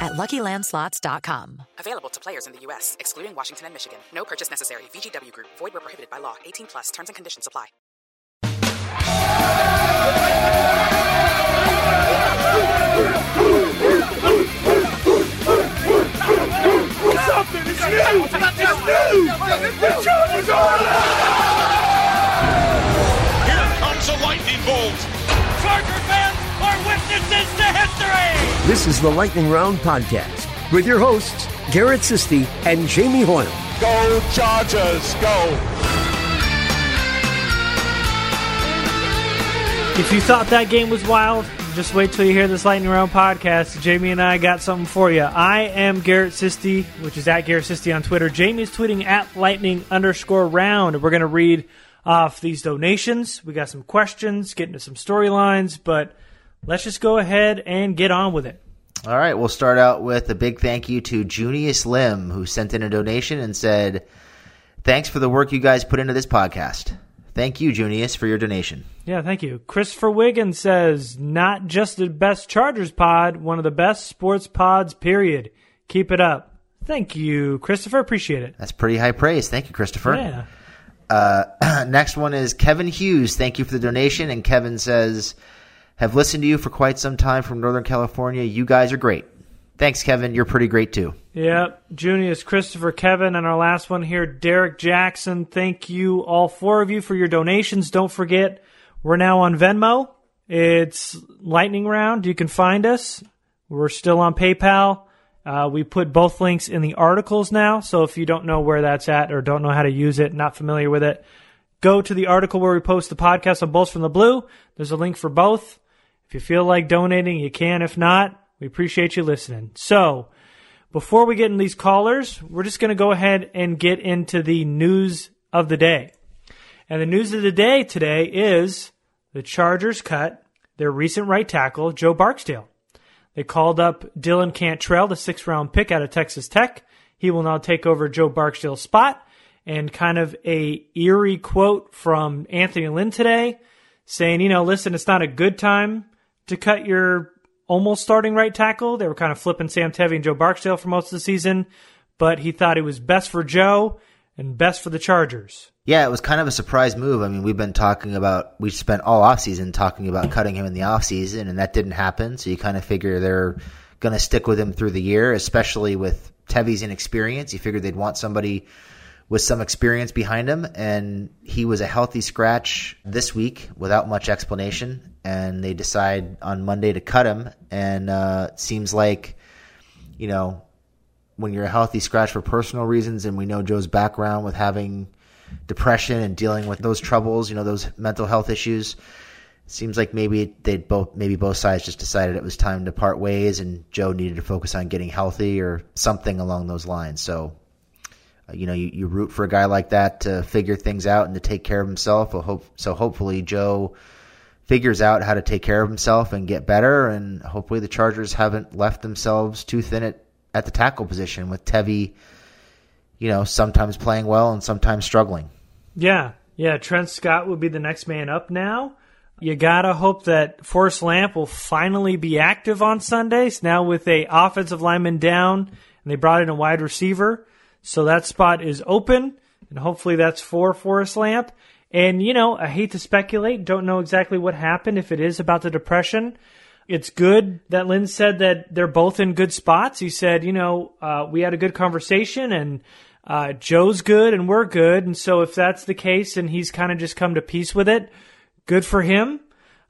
at LuckyLandSlots.com. Available to players in the U.S., excluding Washington and Michigan. No purchase necessary. VGW Group. Void where prohibited by law. 18 plus. Terms and conditions apply. What's up. It's new! It's new! The Chargers are Here comes a lightning bolt! Charger fans are witnesses to history! This is the Lightning Round Podcast with your hosts, Garrett Sisti and Jamie Hoyle. Go Chargers, go! If you thought that game was wild, just wait till you hear this Lightning Round podcast. Jamie and I got something for you. I am Garrett Sisti, which is at Garrett Sisti on Twitter. Jamie is tweeting at lightning underscore round. We're going to read off these donations. We got some questions, get into some storylines, but let's just go ahead and get on with it. All right, we'll start out with a big thank you to Junius Lim, who sent in a donation and said, Thanks for the work you guys put into this podcast. Thank you, Junius, for your donation. Yeah, thank you. Christopher Wiggins says, not just the best Chargers pod, one of the best sports pods, period. Keep it up. Thank you, Christopher. Appreciate it. That's pretty high praise. Thank you, Christopher. Yeah. Uh, next one is Kevin Hughes. Thank you for the donation. And Kevin says, have listened to you for quite some time from Northern California. You guys are great. Thanks, Kevin. You're pretty great too. Yep. Junius, Christopher, Kevin, and our last one here, Derek Jackson. Thank you, all four of you, for your donations. Don't forget, we're now on Venmo. It's Lightning Round. You can find us. We're still on PayPal. Uh, we put both links in the articles now. So if you don't know where that's at or don't know how to use it, not familiar with it, go to the article where we post the podcast on Bolts from the Blue. There's a link for both. If you feel like donating, you can. If not, we appreciate you listening. So, before we get in these callers, we're just going to go ahead and get into the news of the day. And the news of the day today is the Chargers cut their recent right tackle, Joe Barksdale. They called up Dylan Cantrell, the sixth round pick out of Texas Tech. He will now take over Joe Barksdale's spot. And kind of a eerie quote from Anthony Lynn today saying, you know, listen, it's not a good time to cut your almost starting right tackle. They were kind of flipping Sam Tevi and Joe Barksdale for most of the season, but he thought it was best for Joe and best for the Chargers. Yeah, it was kind of a surprise move. I mean, we've been talking about, we spent all offseason talking about cutting him in the offseason, and that didn't happen. So you kind of figure they're going to stick with him through the year, especially with Tevi's inexperience. You figured they'd want somebody with some experience behind him, and he was a healthy scratch this week without much explanation. And they decide on Monday to cut him, and uh, seems like, you know, when you're a healthy scratch for personal reasons, and we know Joe's background with having depression and dealing with those troubles, you know, those mental health issues. Seems like maybe they both maybe both sides just decided it was time to part ways and Joe needed to focus on getting healthy or something along those lines. So you know, you, you root for a guy like that to figure things out and to take care of himself. hope, so hopefully Joe figures out how to take care of himself and get better. And hopefully the Chargers haven't left themselves too thin at, at the tackle position with Tevi, you know, sometimes playing well and sometimes struggling. Yeah. Yeah. Trent Scott will be the next man up now. You gotta hope that Forrest Lamp will finally be active on Sundays. Now with a offensive lineman down and they brought in a wide receiver. So that spot is open, and hopefully that's for Forrest Lamp. And, you know, I hate to speculate, don't know exactly what happened if it is about the depression. It's good that Lynn said that they're both in good spots. He said, you know, uh, we had a good conversation and uh, Joe's good and we're good. And so if that's the case and he's kind of just come to peace with it, good for him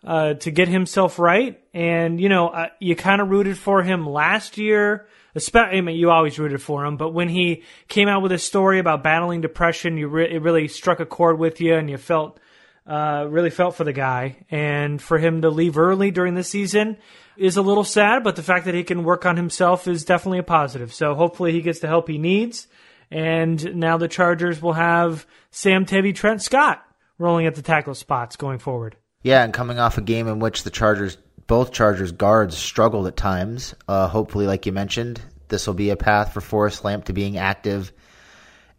uh, to get himself right. And, you know, uh, you kind of rooted for him last year especially I mean, you always rooted for him, but when he came out with a story about battling depression, you re- it really struck a chord with you, and you felt uh, really felt for the guy. And for him to leave early during the season is a little sad, but the fact that he can work on himself is definitely a positive. So hopefully he gets the help he needs. And now the Chargers will have Sam Tevi, Trent Scott rolling at the tackle spots going forward. Yeah, and coming off a game in which the Chargers both Chargers guards struggled at times. Uh, hopefully, like you mentioned, this will be a path for Forrest Lamp to being active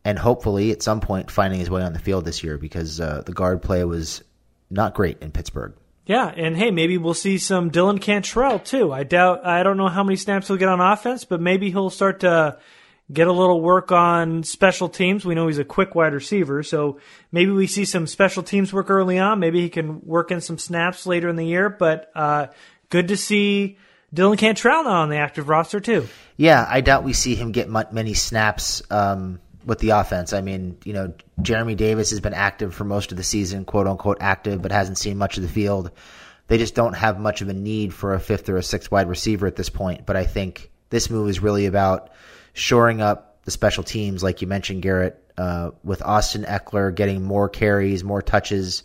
and hopefully at some point finding his way on the field this year because uh, the guard play was not great in Pittsburgh. Yeah, and hey, maybe we'll see some Dylan Cantrell too. I doubt. I don't know how many snaps he'll get on offense, but maybe he'll start to get a little work on special teams. We know he's a quick wide receiver, so maybe we see some special teams work early on. Maybe he can work in some snaps later in the year. But uh, good to see Dylan Cantrell now on the active roster too. Yeah, I doubt we see him get many snaps um, with the offense. I mean, you know, Jeremy Davis has been active for most of the season, quote unquote active, but hasn't seen much of the field. They just don't have much of a need for a fifth or a sixth wide receiver at this point. But I think this move is really about shoring up the special teams, like you mentioned, Garrett, uh, with Austin Ekeler getting more carries, more touches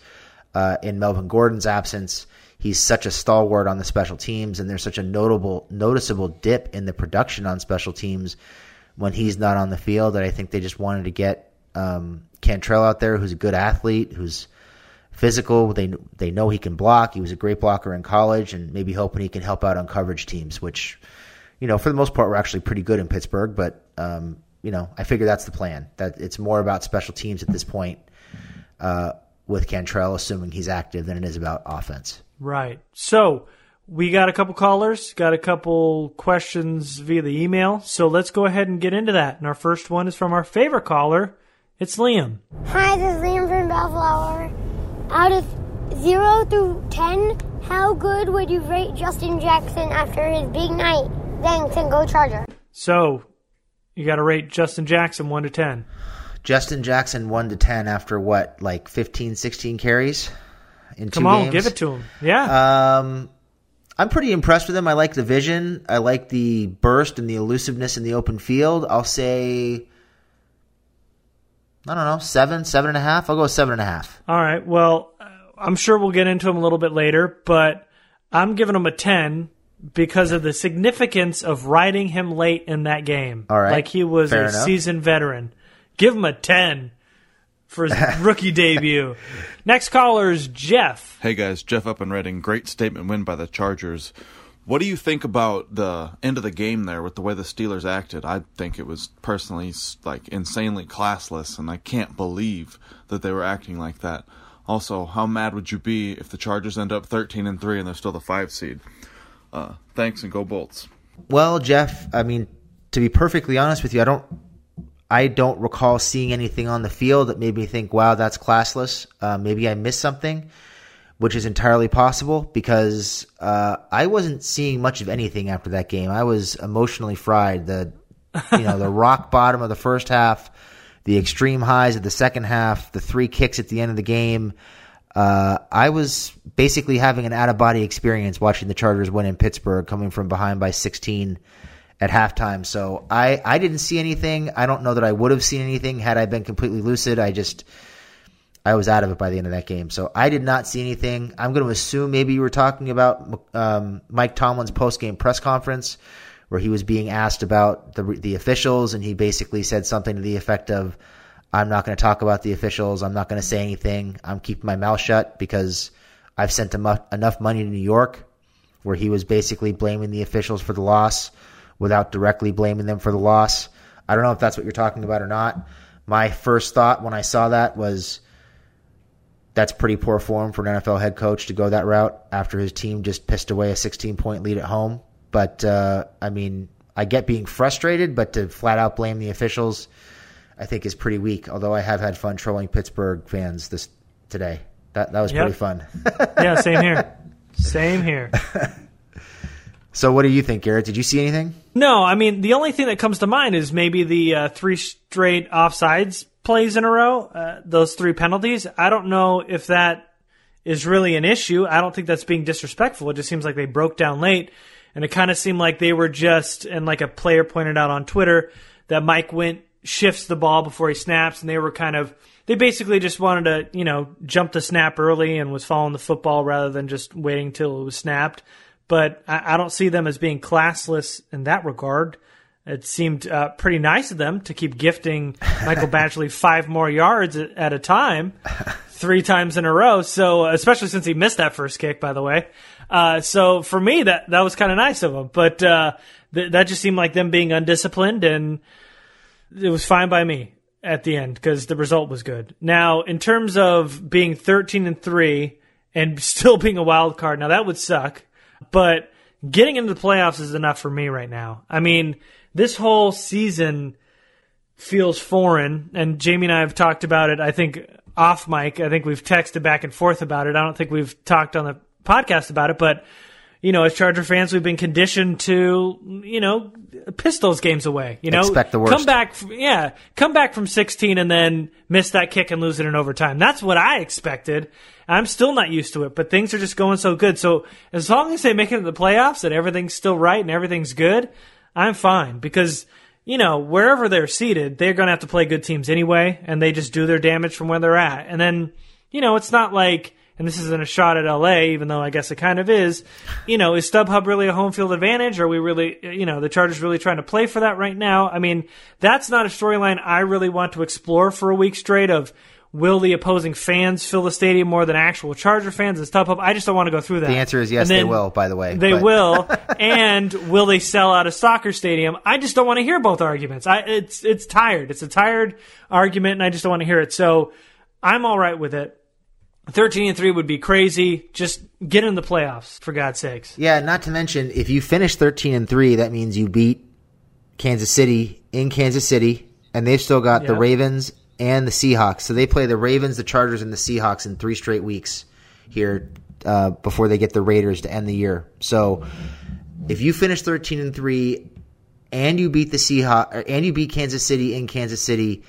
uh, in Melvin Gordon's absence. He's such a stalwart on the special teams, and there's such a notable, noticeable dip in the production on special teams when he's not on the field that I think they just wanted to get um, Cantrell out there, who's a good athlete, who's physical. They they know he can block. He was a great blocker in college, and maybe hoping he can help out on coverage teams, which you know, for the most part, we're actually pretty good in Pittsburgh. But um, you know, I figure that's the plan. That it's more about special teams at this point uh, with Cantrell, assuming he's active, than it is about offense. Right. So we got a couple callers, got a couple questions via the email. So let's go ahead and get into that. And our first one is from our favorite caller. It's Liam. Hi, this is Liam from Bellflower. Out of zero through ten, how good would you rate Justin Jackson after his big night? Thanks and go Charger. So, you got to rate Justin Jackson 1 to 10. Justin Jackson 1 to 10 after what, like 15, 16 carries in Come two on, games? give it to him. Yeah. Um, I'm pretty impressed with him. I like the vision. I like the burst and the elusiveness in the open field. I'll say, I don't know, seven, seven and a half. I'll go seven and a half. All right. Well, I'm sure we'll get into him a little bit later, but I'm giving him a 10 because of the significance of riding him late in that game. All right. Like he was Fair a enough. seasoned veteran. Give him a 10 for his rookie debut. Next caller is Jeff. Hey guys, Jeff up and Reading. Great statement win by the Chargers. What do you think about the end of the game there with the way the Steelers acted? I think it was personally like insanely classless, and I can't believe that they were acting like that. Also, how mad would you be if the Chargers end up 13 and 3 and they're still the 5 seed? Uh, thanks and go Bolts. Well, Jeff, I mean, to be perfectly honest with you, I don't I don't recall seeing anything on the field that made me think, wow, that's classless. Uh, maybe I missed something, which is entirely possible because uh, I wasn't seeing much of anything after that game. I was emotionally fried. The you know the rock bottom of the first half, the extreme highs of the second half, the three kicks at the end of the game. Uh, I was basically having an out of body experience watching the Chargers win in Pittsburgh, coming from behind by 16 at halftime. So I, I didn't see anything. I don't know that I would have seen anything had I been completely lucid. I just I was out of it by the end of that game. So I did not see anything. I'm going to assume maybe you were talking about um, Mike Tomlin's post game press conference where he was being asked about the the officials and he basically said something to the effect of I'm not going to talk about the officials. I'm not going to say anything. I'm keeping my mouth shut because I've sent enough money to New York where he was basically blaming the officials for the loss without directly blaming them for the loss. I don't know if that's what you're talking about or not. My first thought when I saw that was that's pretty poor form for an NFL head coach to go that route after his team just pissed away a 16 point lead at home. But uh, I mean, I get being frustrated, but to flat out blame the officials, I think is pretty weak. Although I have had fun trolling Pittsburgh fans this today. That that was yep. pretty fun. yeah, same here. Same here. So, what do you think, Garrett? Did you see anything? No, I mean the only thing that comes to mind is maybe the uh, three straight offsides plays in a row, uh, those three penalties. I don't know if that is really an issue. I don't think that's being disrespectful. It just seems like they broke down late, and it kind of seemed like they were just, and like a player pointed out on Twitter, that Mike went shifts the ball before he snaps, and they were kind of they basically just wanted to you know jump the snap early and was following the football rather than just waiting till it was snapped but I, I don't see them as being classless in that regard. It seemed uh, pretty nice of them to keep gifting Michael Badgley five more yards at a time, three times in a row. So, especially since he missed that first kick, by the way. Uh, so for me, that that was kind of nice of him. But uh, th- that just seemed like them being undisciplined, and it was fine by me at the end because the result was good. Now, in terms of being thirteen and three and still being a wild card, now that would suck but getting into the playoffs is enough for me right now. I mean, this whole season feels foreign, and Jamie and I have talked about it. I think off mic. I think we've texted back and forth about it. I don't think we've talked on the podcast about it, but you know, as Charger fans, we've been conditioned to, you know, piss those games away. You know, expect the worst. Come back, yeah, come back from 16 and then miss that kick and lose it in overtime. That's what I expected. I'm still not used to it, but things are just going so good. So as long as they make it to the playoffs and everything's still right and everything's good, I'm fine because you know wherever they're seated, they're going to have to play good teams anyway, and they just do their damage from where they're at. And then you know it's not like and this isn't a shot at LA, even though I guess it kind of is. You know, is StubHub really a home field advantage? Are we really, you know, the Chargers really trying to play for that right now? I mean, that's not a storyline I really want to explore for a week straight of will the opposing fans fill the stadium more than actual Charger fans and StubHub? I just don't want to go through that. The answer is yes, they will, by the way. They but. will. and will they sell out a soccer stadium? I just don't want to hear both arguments. I, it's, it's tired. It's a tired argument and I just don't want to hear it. So I'm all right with it. 13 and 3 would be crazy. Just get in the playoffs, for God's sakes. Yeah, not to mention, if you finish 13 and 3, that means you beat Kansas City in Kansas City, and they've still got yep. the Ravens and the Seahawks. So they play the Ravens, the Chargers, and the Seahawks in three straight weeks here uh, before they get the Raiders to end the year. So if you finish 13 and 3 and you beat the Seahawks, and you beat Kansas City in Kansas City,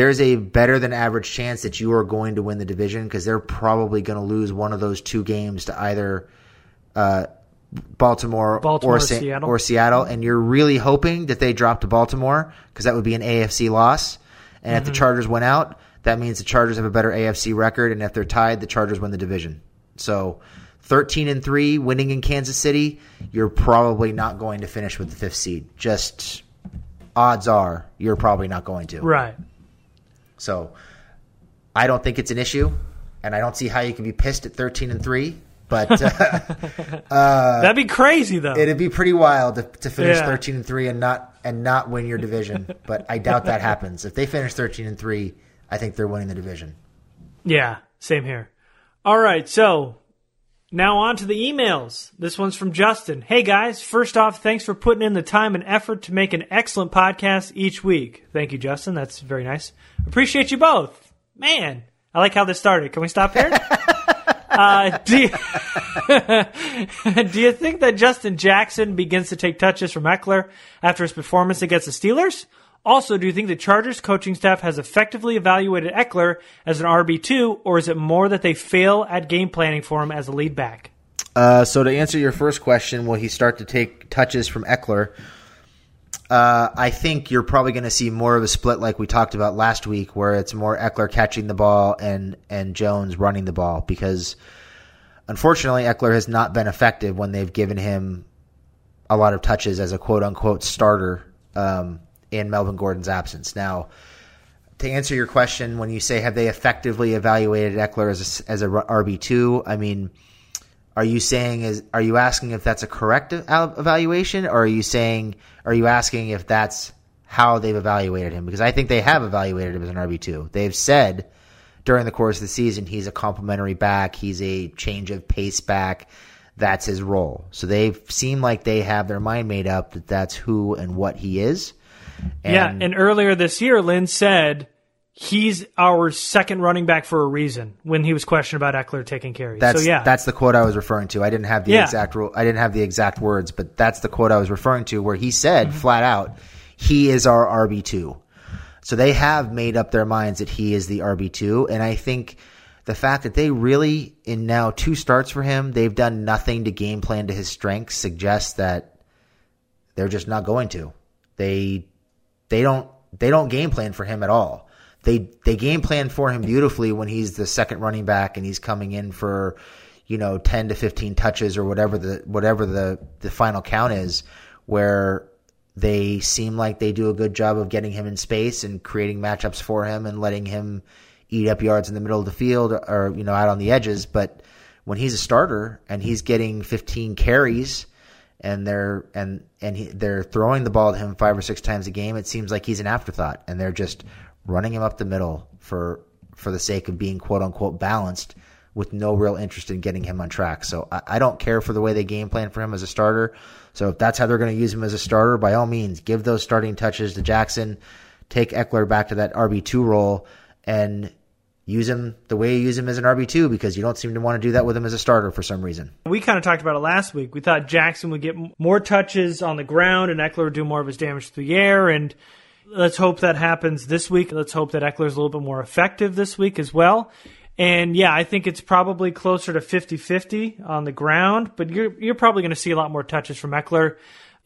there's a better than average chance that you are going to win the division because they're probably going to lose one of those two games to either uh, Baltimore, Baltimore, or, Seattle. or Seattle, and you're really hoping that they drop to Baltimore because that would be an AFC loss. And mm-hmm. if the mm-hmm. Chargers went out, that means the Chargers have a better AFC record, and if they're tied, the Chargers win the division. So, 13 and three, winning in Kansas City, you're probably not going to finish with the fifth seed. Just odds are you're probably not going to. Right. So I don't think it's an issue, and I don't see how you can be pissed at 13 and 3. But uh, uh, that'd be crazy, though. It'd be pretty wild to, to finish yeah. 13 and 3 and not and not win your division. but I doubt that happens. If they finish 13 and 3, I think they're winning the division. Yeah, same here. All right, so now on to the emails. This one's from Justin. Hey guys, first off, thanks for putting in the time and effort to make an excellent podcast each week. Thank you, Justin. That's very nice. Appreciate you both. Man, I like how this started. Can we stop here? uh, do, you, do you think that Justin Jackson begins to take touches from Ekeler after his performance against the Steelers? Also, do you think the Chargers coaching staff has effectively evaluated Ekeler as an RB2, or is it more that they fail at game planning for him as a lead back? Uh, so, to answer your first question, will he start to take touches from Ekeler? Uh, I think you're probably going to see more of a split like we talked about last week, where it's more Ekeler catching the ball and and Jones running the ball because unfortunately Ekeler has not been effective when they've given him a lot of touches as a quote unquote starter um, in Melvin Gordon's absence. Now, to answer your question, when you say have they effectively evaluated Ekeler as a, as a RB two, I mean. Are you saying is are you asking if that's a correct evaluation or are you saying are you asking if that's how they've evaluated him because I think they have evaluated him as an RB2. They've said during the course of the season he's a complementary back, he's a change of pace back. That's his role. So they seem like they have their mind made up that that's who and what he is. And yeah, and earlier this year Lynn said he's our second running back for a reason when he was questioned about Ekeler taking carries. That's, so yeah, that's the quote I was referring to. I didn't have the yeah. exact rule. I didn't have the exact words, but that's the quote I was referring to where he said mm-hmm. flat out, he is our RB two. So they have made up their minds that he is the RB two, and I think the fact that they really in now two starts for him, they've done nothing to game plan to his strengths suggests that they're just not going to. They they don't they don't game plan for him at all. They they game plan for him beautifully when he's the second running back and he's coming in for you know 10 to 15 touches or whatever the whatever the the final count is where they seem like they do a good job of getting him in space and creating matchups for him and letting him eat up yards in the middle of the field or you know out on the edges. But when he's a starter and he's getting 15 carries and they're and and he, they're throwing the ball to him five or six times a game it seems like he's an afterthought and they're just running him up the middle for for the sake of being quote unquote balanced with no real interest in getting him on track. So I, I don't care for the way they game plan for him as a starter. So if that's how they're going to use him as a starter, by all means, give those starting touches to Jackson, take Ekeler back to that RB2 role, and use him the way you use him as an RB2 because you don't seem to want to do that with him as a starter for some reason. We kind of talked about it last week. We thought Jackson would get more touches on the ground and Ekeler would do more of his damage through the air. And let's hope that happens this week. Let's hope that Ekeler's a little bit more effective this week as well. And yeah, I think it's probably closer to 50-50 on the ground, but you're you're probably going to see a lot more touches from Ekeler.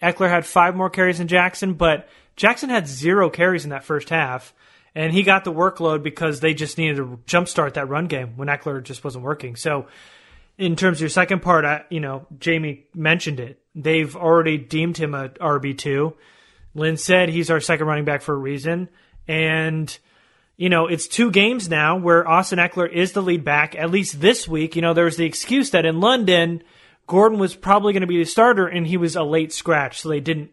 Ekeler had five more carries than Jackson, but Jackson had zero carries in that first half, and he got the workload because they just needed to jumpstart that run game when Ekeler just wasn't working. So, in terms of your second part, I, you know, Jamie mentioned it. They've already deemed him a RB two. Lynn said he's our second running back for a reason. And, you know, it's two games now where Austin Ekeler is the lead back, at least this week. You know, there was the excuse that in London, Gordon was probably going to be the starter and he was a late scratch, so they didn't,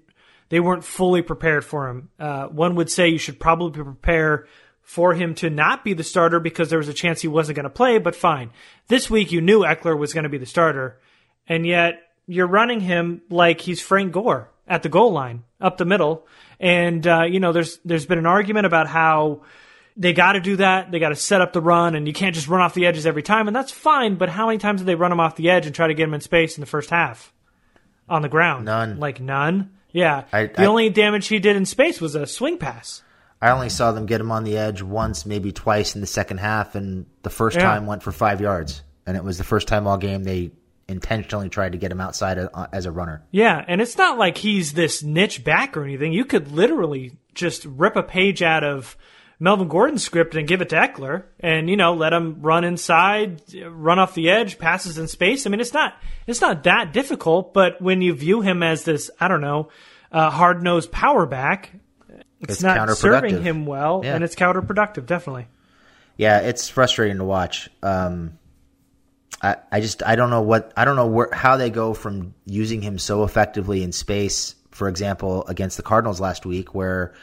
they weren't fully prepared for him. Uh, one would say you should probably prepare for him to not be the starter because there was a chance he wasn't going to play, but fine. This week you knew Ekeler was going to be the starter, and yet you're running him like he's Frank Gore at the goal line up the middle. And uh, you know, there's there's been an argument about how they got to do that. They got to set up the run, and you can't just run off the edges every time, and that's fine. But how many times did they run him off the edge and try to get him in space in the first half on the ground? None. Like none. Yeah. I, the I, only damage he did in space was a swing pass. I only saw them get him on the edge once, maybe twice in the second half, and the first Yeah. time went for five yards, and it was the first time all game they intentionally tried to get him outside uh, as a runner. Yeah, and it's not like he's this niche back or anything. You could literally just rip a page out of Melvin Gordon's script and give it to Ekeler and you know let him run inside, run off the edge, passes in space. I mean, it's not it's not that difficult. But when you view him as this, I don't know, uh, hard nosed power back, it's, It's not serving him well, Yeah. and it's counterproductive, definitely. Yeah, it's frustrating to watch. Um, I, I just I don't know what I don't know where, how they go from using him so effectively in space, for example, against the Cardinals last week, where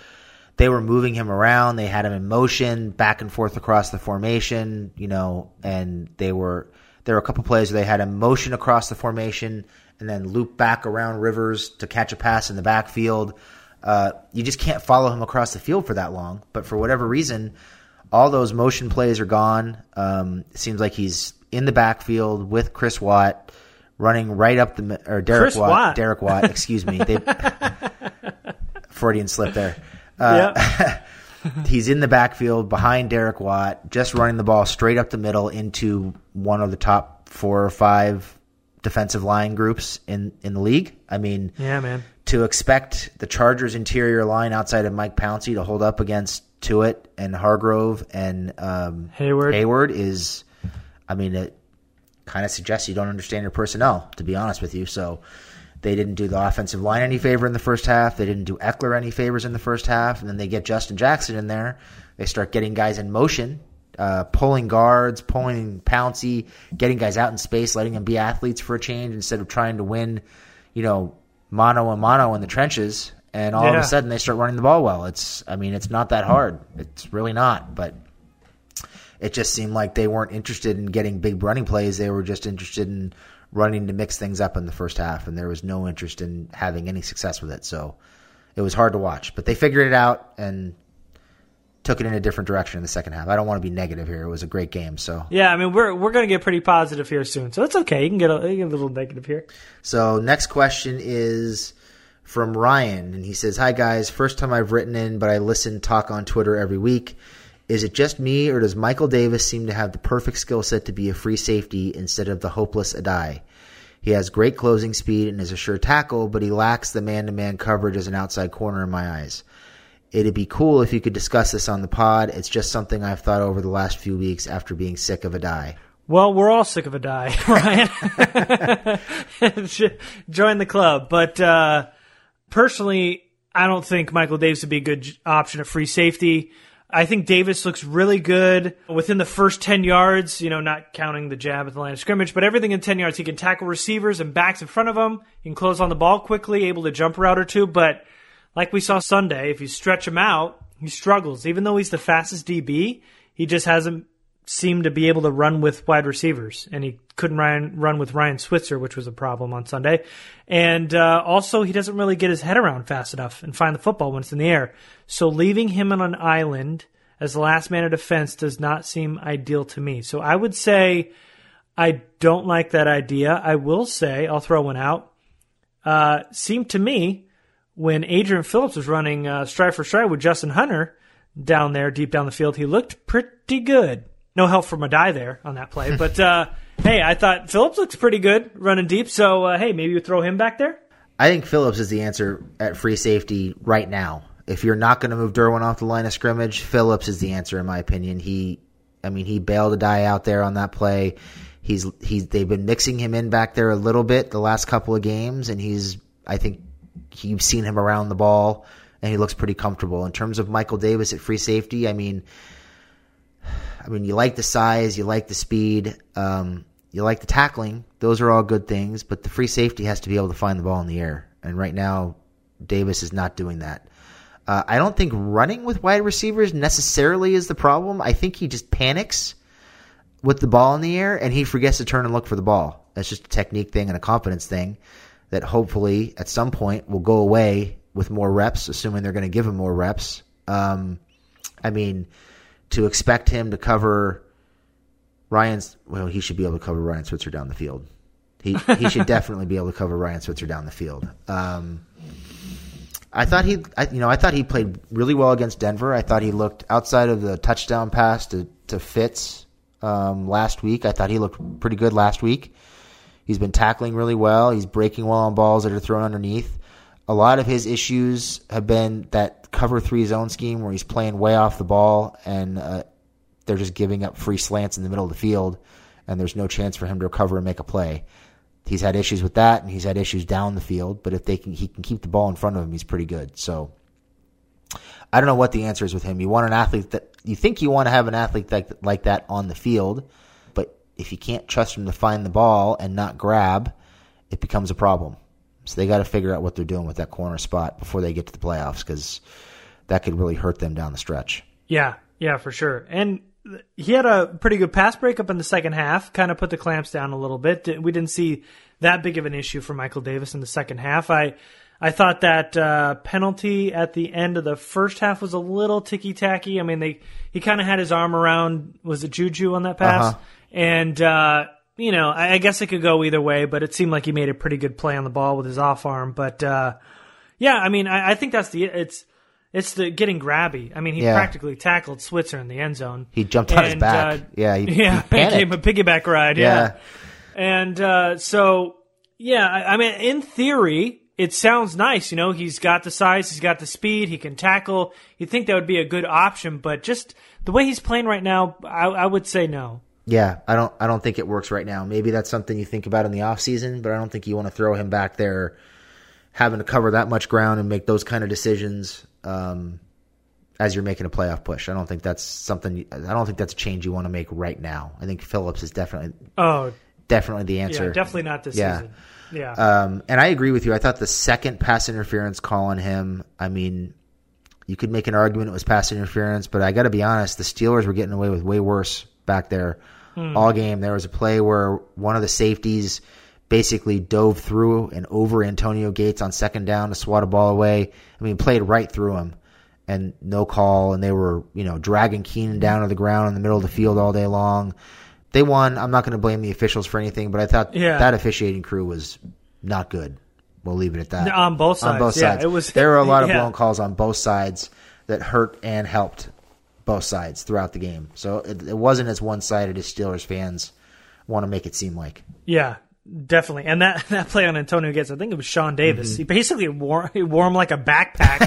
they were moving him around, they had him in motion, back and forth across the formation, you know, and they were there were a couple plays where they had him motion across the formation and then loop back around Rivers to catch a pass in the backfield. Uh, you just can't follow him across the field for that long. But for whatever reason, all those motion plays are gone. Um, it seems like he's in the backfield with Chris Watt running right up the or Derek Chris Watt, Watt. Derek Watt, excuse me. They, Freudian slip there. Uh, he's in the backfield behind Derek Watt, just running the ball straight up the middle into one of the top four or five defensive line groups in in the league. I mean, Yeah, man. to expect the Chargers interior line outside of Mike Pouncey to hold up against Tuitt and Hargrave and um, Heyward. Heyward is, I mean, it kind of suggests you don't understand your personnel. To be honest with you, so they didn't do the offensive line any favor in the first half. They didn't do Ekeler any favors in the first half, and then they get Justin Jackson in there. They start getting guys in motion. Uh, pulling guards, pulling Pouncey, getting guys out in space, letting them be athletes for a change instead of trying to win, you know, mono and mono in the trenches. And all of a sudden they start running the ball well. It's, I mean, it's not that hard. It's really not. But it just seemed like they weren't interested in getting big running plays. They were just interested in running to mix things up in the first half, and there was no interest in having any success with it. So it was hard to watch. But they figured it out and took it in a different direction in the second half. I don't want to be negative here. It was a great game. So Yeah, I mean we're we're gonna get pretty positive here soon, so it's okay. You can get a, you can get a little negative here. So next question is from Ryan, and he says, "Hi guys, first time I've written in, but I listen talk on Twitter every week. Is it just me, or does Michael Davis seem to have the perfect skill set to be a free safety instead of the hopeless Addae? He has great closing speed and is a sure tackle, but he lacks the man-to-man coverage as an outside corner in my eyes." It'd be cool if you could discuss this on the pod. It's just something I've thought over the last few weeks after being sick of Addae. Well, we're all sick of Addae, Ryan. Join the club. But uh, personally, I don't think Michael Davis would be a good option at free safety. I think Davis looks really good within the first 10 yards, you know, not counting the jab at the line of scrimmage, but everything in 10 yards. He can tackle receivers and backs in front of him. He can close on the ball quickly, able to jump route or two. But like we saw Sunday, if you stretch him out, he struggles. Even though he's the fastest DB, he just hasn't seemed to be able to run with wide receivers, and he couldn't run, run with Ryan Switzer, which was a problem on Sunday. And uh, also, he doesn't really get his head around fast enough and find the football when it's in the air. So leaving him on an island as the last man of defense does not seem ideal to me. So I would say I don't like that idea. I will say, I'll throw one out. Uh, seemed to me when Adrian Phillips was running uh, stride for stride with Justin Hunter down there, deep down the field, he looked pretty good. No help from Addae there on that play, but uh, hey, I thought Phillips looks pretty good running deep. So uh, hey, maybe you throw him back there. I think Phillips is the answer at free safety right now. If you're not going to move Derwin off the line of scrimmage, Phillips is the answer in my opinion. He, I mean, he bailed Addae out there on that play. He's he's they've been mixing him in back there a little bit the last couple of games, and he's I think you've seen him around the ball, and he looks pretty comfortable. In terms of Michael Davis at free safety, I mean, I mean, you like the size, you like the speed, um, you like the tackling. Those are all good things, but the free safety has to be able to find the ball in the air. And right now, Davis is not doing that. Uh, I don't think running with wide receivers necessarily is the problem. I think he just panics with the ball in the air and he forgets to turn and look for the ball. That's just a technique thing and a confidence thing that hopefully at some point will go away with more reps, assuming they're going to give him more reps. Um, I mean, to expect him to cover Ryan's, well, he should be able to cover Ryan Switzer down the field. He he should definitely be able to cover Ryan Switzer down the field. Um, I thought he, I, you know, I thought he played really well against Denver. I thought he looked outside of the touchdown pass to to Fitz um, last week. I thought he looked pretty good last week. He's been tackling really well. He's breaking well on balls that are thrown underneath. A lot of his issues have been that cover three zone scheme where he's playing way off the ball and uh, they're just giving up free slants in the middle of the field, and there's no chance for him to recover and make a play. He's had issues with that, and he's had issues down the field. But if they can, he can keep the ball in front of him. He's pretty good. So I don't know what the answer is with him. You want an athlete that you think you want to have an athlete like like that on the field, but if you can't trust him to find the ball and not grab, it becomes a problem. So they got to figure out what they're doing with that corner spot before they get to the playoffs because that could really hurt them down the stretch. Yeah, yeah, for sure. And he had a pretty good pass breakup in the second half, kind of put the clamps down a little bit. We didn't see that big of an issue for Michael Davis in the second half. I I thought that uh, penalty at the end of the first half was a little ticky tacky. I mean, they he kind of had his arm around was it Juju on that pass, Uh-huh. and uh, you know I, I guess it could go either way, but it seemed like he made a pretty good play on the ball with his off arm. But uh, yeah, I mean I, I think that's the it's. It's the getting grabby. I mean, he Yeah. practically tackled Switzer in the end zone. He jumped on his back. uh, yeah, he, yeah, he panicked. it became a piggyback ride. Yeah. And uh, so, yeah, I, I mean, in theory, it sounds nice. You know, he's got the size, he's got the speed, he can tackle. You'd think that would be a good option, but just the way he's playing right now, I, I would say no. Yeah, I don't I don't think it works right now. Maybe that's something you think about in the offseason, but I don't think you want to throw him back there having to cover that much ground and make those kind of decisions um, as you're making a playoff push. I don't think that's something I don't think that's a change you want to make right now. I think Phillips is definitely Oh, definitely the answer. yeah, definitely not this Yeah. season. Yeah. Um, and I agree with you. I thought the second pass interference call on him, I mean, you could make an argument it was pass interference, but I got to be honest, the Steelers were getting away with way worse back there Hmm. all game. There was a play where one of the safeties basically dove through and over Antonio Gates on second down to swat a ball away. I mean, played right through him and no call. And they were, you know, dragging Keenan down to the ground in the middle of the field all day long. They won. I'm not going to blame the officials for anything, but I thought Yeah. that officiating crew was not good. We'll leave it at that. On both On both sides, yeah, it was- there were a lot of yeah. blown calls on both sides that hurt and helped both sides throughout the game. So it, it wasn't as one sided as Steelers fans want to make it seem like. Yeah, definitely. And that, that play on Antonio Gates, I think it was Sean Davis. Mhm. He basically wore, he wore him like a backpack.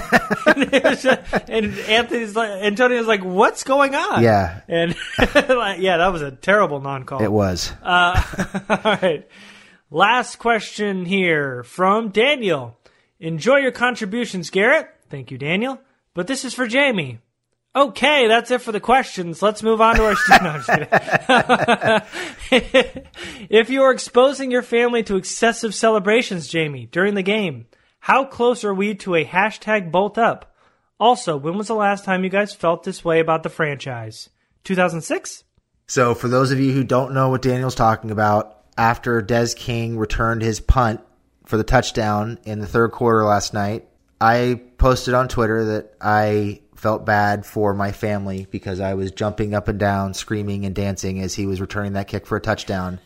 and, it was just- and Anthony's like, Antonio's like, what's going on? Yeah. And like, yeah, that was a terrible non-call. It was. Uh, all right. Last question here from Daniel. Enjoy your contributions, Garrett. Thank you, Daniel. But this is for Jamie. Okay, that's it for the questions. Let's move on to our. no, if you are exposing your family to excessive celebrations, Jamie, during the game, how close are we to a hashtag bolt up? Also, when was the last time you guys felt this way about the franchise? 2006? So, for those of you who don't know what Daniel's talking about, after Des King returned his punt for the touchdown in the third quarter last night, I posted on Twitter that I felt bad for my family because I was jumping up and down, screaming and dancing as he was returning that kick for a touchdown.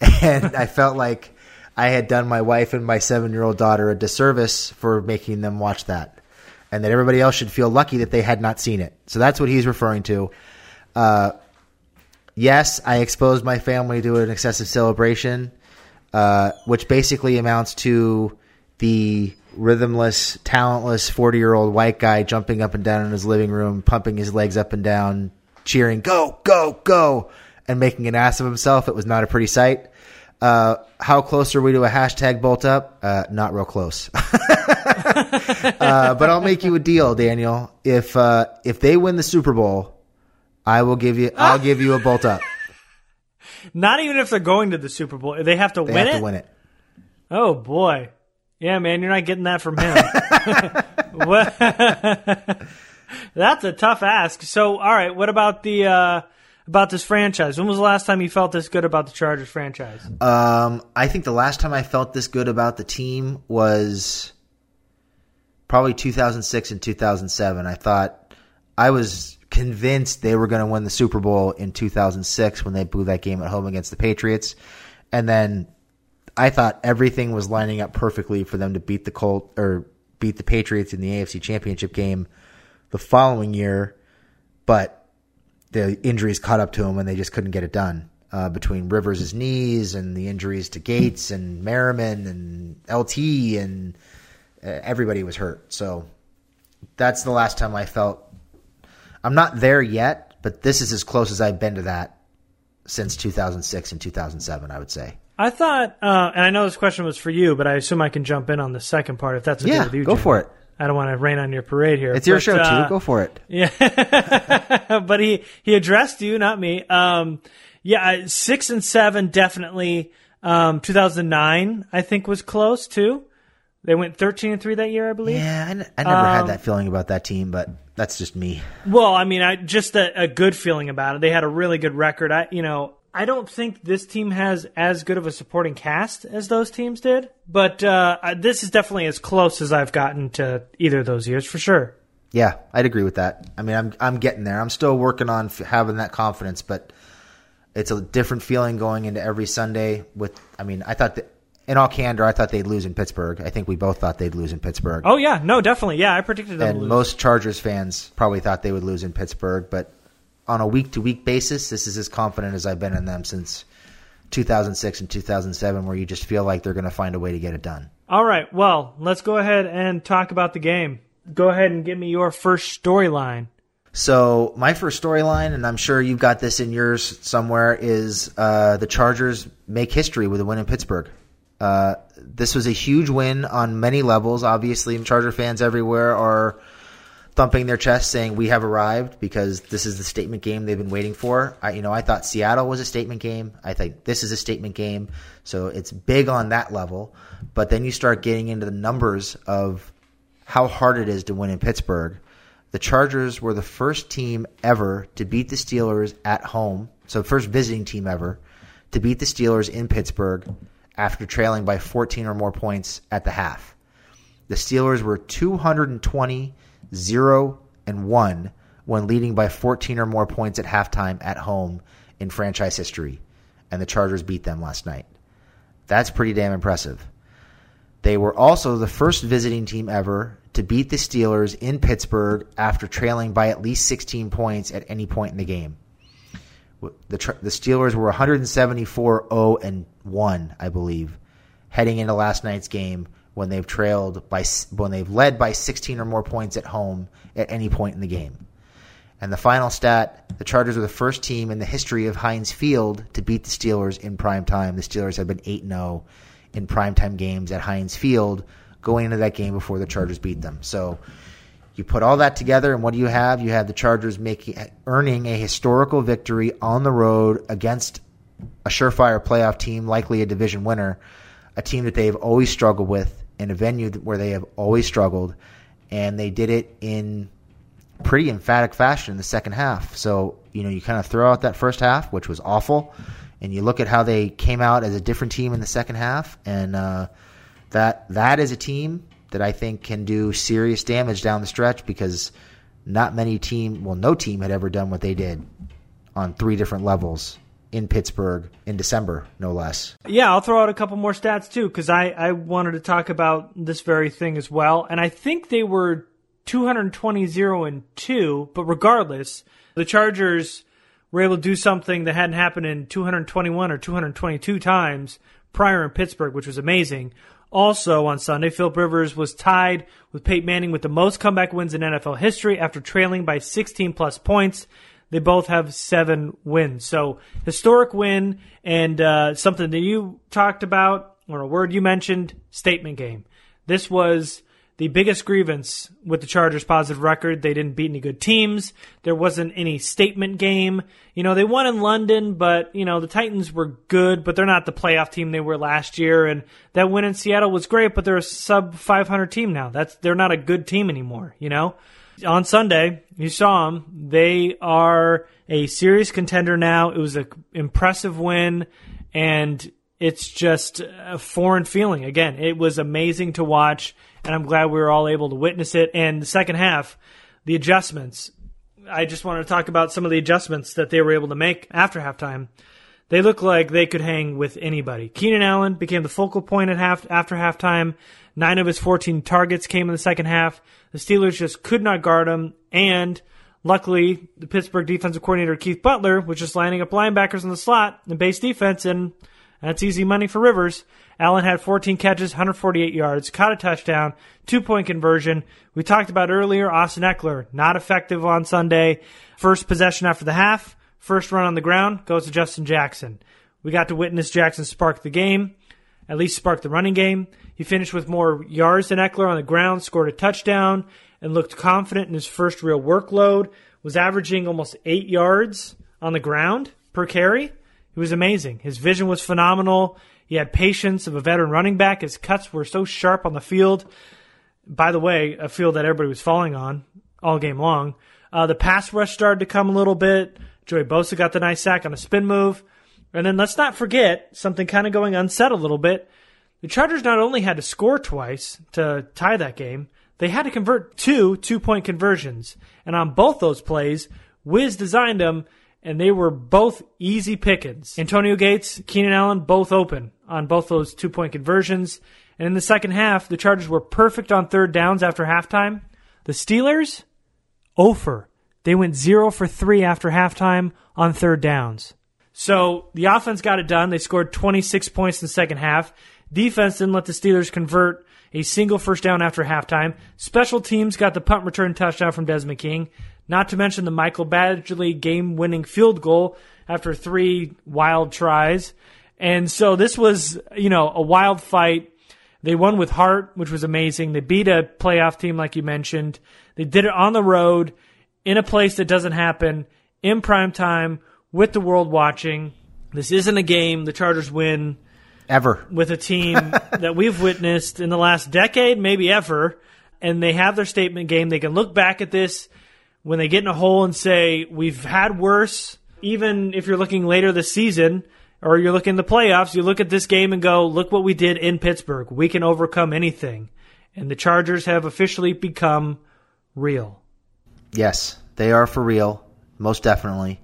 And I felt like I had done my wife and my seven year old daughter a disservice for making them watch that. And that everybody else should feel lucky that they had not seen it. So that's what he's referring to. Uh, yes, I exposed my family to an excessive celebration, uh, which basically amounts to the rhythmless, talentless 40 year old white guy jumping up and down in his living room, pumping his legs up and down, cheering, go, go, go, and making an ass of himself. It was not a pretty sight. Uh, how close are we to a hashtag bolt up? Uh, not real close. uh, but I'll make you a deal, Daniel. If uh, if they win the Super Bowl, I will give you. I'll give you a bolt up. Not even if they're going to the Super Bowl. They have to They win have it? to win it. Oh boy. Yeah, man, you're not getting that from him. That's a tough ask. So, all right, what about the uh about this franchise? When was the last time you felt this good about the Chargers franchise? Um, I think the last time I felt this good about the team was probably 2006 and 2007. I thought I was convinced they were going to win the Super Bowl in 2006 when they blew that game at home against the Patriots, and then I thought everything was lining up perfectly for them to beat the Colt or beat the Patriots in the AFC Championship game the following year, but the injuries caught up to them and they just couldn't get it done. Uh, between Rivers' knees and the injuries to Gates and Merriman and LT and uh, everybody was hurt. So that's the last time I felt. I'm not there yet, but this is as close as I've been to that since 2006 and 2007. I would say. I thought, uh, and I know this question was for you, but I assume I can jump in on the second part if that's okay Yeah, with you. go Jim. for it. I don't want to rain on your parade here. It's your show uh, too. Go for it. Yeah, but he he addressed you, not me. Um, yeah, six and seven definitely. Um, 2009 I think was close too. They went 13 and three that year, I believe. Yeah, I, n- I never had Um, that feeling about that team, but that's just me. Well, I mean, I just a, a good feeling about it. They had a really good record. I, you know, I don't think this team has as good of a supporting cast as those teams did, but uh, this is definitely as close as I've gotten to either of those years for sure. Yeah, I'd agree with that. I mean, I'm I'm getting there. I'm still working on f- having that confidence, but it's a different feeling going into every Sunday. With, I mean, I thought that, in all candor, I thought they'd lose in Pittsburgh. I think we both thought they'd lose in Pittsburgh. Oh yeah, no, definitely, yeah, I predicted them and lose. most Chargers fans probably thought they would lose in Pittsburgh, but on a week to week basis, this is as confident as I've been in them since 2006 and 2007 where you just feel like they're going to find a way to get it done. All right, well, let's go ahead and talk about the game. Go ahead and give me your first storyline. So my first storyline, and I'm sure you've got this in yours somewhere, is uh, the Chargers make history with a win in Pittsburgh. Uh, this was a huge win on many levels. Obviously, Charger fans everywhere are thumping their chest, saying we have arrived because this is the statement game they've been waiting for. I, you know, I thought Seattle was a statement game. I think this is a statement game, so it's big on that level. But then you start getting into the numbers of how hard it is to win in Pittsburgh. The Chargers were the first team ever to beat the Steelers at home, so first visiting team ever to beat the Steelers in Pittsburgh after trailing by 14 or more points at the half. The Steelers were 220 0 and 1 when leading by 14 or more points at halftime at home in franchise history, and the Chargers beat them last night. That's pretty damn impressive. They were also the first visiting team ever to beat the Steelers in Pittsburgh after trailing by at least 16 points at any point in the game. The, the Steelers were 174 0 and 1, I believe, heading into last night's game when they've trailed by when they've led by 16 or more points at home at any point in the game. And the final stat, the Chargers are the first team in the history of Heinz Field to beat the Steelers in prime time. The Steelers have been 8-0 in primetime games at Heinz Field going into that game before the Chargers beat them. So you put all that together, and what do you have? You have the Chargers making earning a historical victory on the road against a surefire playoff team, likely a division winner, a team that they've always struggled with in a venue where they have always struggled, and they did it in pretty emphatic fashion in the second half. So you know you kind of throw out that first half, which was awful, and you look at how they came out as a different team in the second half, and uh, that that is a team that I think can do serious damage down the stretch because not many team, well, no team had ever done what they did on three different levels in Pittsburgh in December, no less. Yeah, I'll throw out a couple more stats too because I I wanted to talk about this very thing as well, and I think they were 220 0 and 2, but regardless, the Chargers were able to do something that hadn't happened in 221 or 222 times prior in Pittsburgh, which was amazing. Also on Sunday, Philip Rivers was tied with Peyton Manning with the most comeback wins in NFL history after trailing by 16 plus points. They both have seven wins. So historic win and uh, something that you talked about or a word you mentioned, statement game. This was the biggest grievance with the Chargers' positive record. They didn't beat any good teams. There wasn't any statement game. You know, they won in London, but, you know, the Titans were good, but they're not the playoff team they were last year. And that win in Seattle was great, but they're a sub 500 team now. That's, they're not a good team anymore, you know? On Sunday, you saw them. They are a serious contender now. It was an impressive win, and it's just a foreign feeling. Again, it was amazing to watch and I'm glad we were all able to witness it. And the second half, the adjustments. I just wanted to talk about some of the adjustments that they were able to make after halftime. They look like they could hang with anybody. Keenan Allen became the focal point at half after halftime. Nine of his 14 targets came in the second half. The Steelers just could not guard him, and luckily, the Pittsburgh defensive coordinator Keith Butler was just lining up linebackers in the slot and base defense, and that's easy money for Rivers. Allen had 14 catches, 148 yards, caught a touchdown, two point conversion. We talked about earlier Austin Ekeler, not effective on Sunday. First possession after the half, first run on the ground goes to Justin Jackson. We got to witness Jackson spark the game, at least spark the running game. He finished with more yards than Ekeler on the ground, scored a touchdown, and looked confident in his first real workload. Was averaging almost eight yards on the ground per carry. It was amazing. His vision was phenomenal. He had patience of a veteran running back. His cuts were so sharp on the field. By the way, a field that everybody was falling on all game long. Uh, the pass rush started to come a little bit. Joey Bosa got the nice sack on a spin move. And then let's not forget something kind of going unsaid a little bit. The Chargers not only had to score twice to tie that game, they had to convert two two point conversions. And on both those plays, Wiz designed them and they were both easy pickings. Antonio Gates, Keenan Allen, both open on both those two point conversions. And in the second half, the Chargers were perfect on third downs after halftime. The Steelers, over. They went zero for three after halftime on third downs. So the offense got it done. They scored 26 points in the second half. Defense didn't let the Steelers convert a single first down after halftime. Special teams got the punt return touchdown from Desmond King. Not to mention the Michael Badgley game winning field goal after three wild tries. And so this was, you know, a wild fight. They won with heart, which was amazing. They beat a playoff team, like you mentioned. They did it on the road in a place that doesn't happen in prime time with the world watching. This isn't a game the Chargers win ever with a team that we've witnessed in the last decade, maybe ever. And they have their statement game. They can look back at this when they get in a hole and say, We've had worse. Even if you're looking later this season or you're looking the playoffs, you look at this game and go, Look what we did in Pittsburgh. We can overcome anything. And the Chargers have officially become real. Yes, they are for real, most definitely.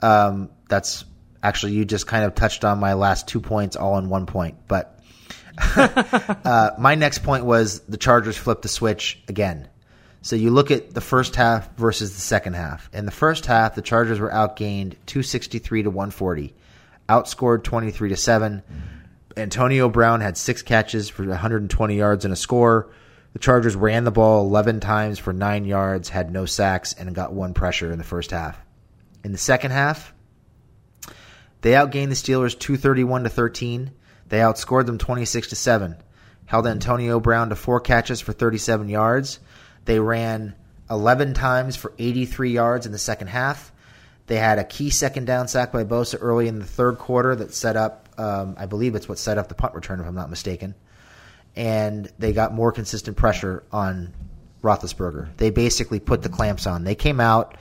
Um, that's actually you just kind of touched on my last two points all in one point. But uh, my next point was the Chargers flipped the switch again. So you look at the first half versus the second half. In the first half, the Chargers were outgained 263 to 140, outscored 23 to 7. Antonio Brown had six catches for 120 yards and a score. The Chargers ran the ball 11 times for nine yards, had no sacks, and got one pressure in the first half. In the second half, they outgained the Steelers 231 to 13. They outscored them 26 to 7. Held Antonio Brown to four catches for 37 yards. They ran 11 times for 83 yards in the second half. They had a key second down sack by Bosa early in the third quarter that set up, um, I believe it's what set up the punt return, if I'm not mistaken and they got more consistent pressure on Roethlisberger. They basically put the clamps on. They came out,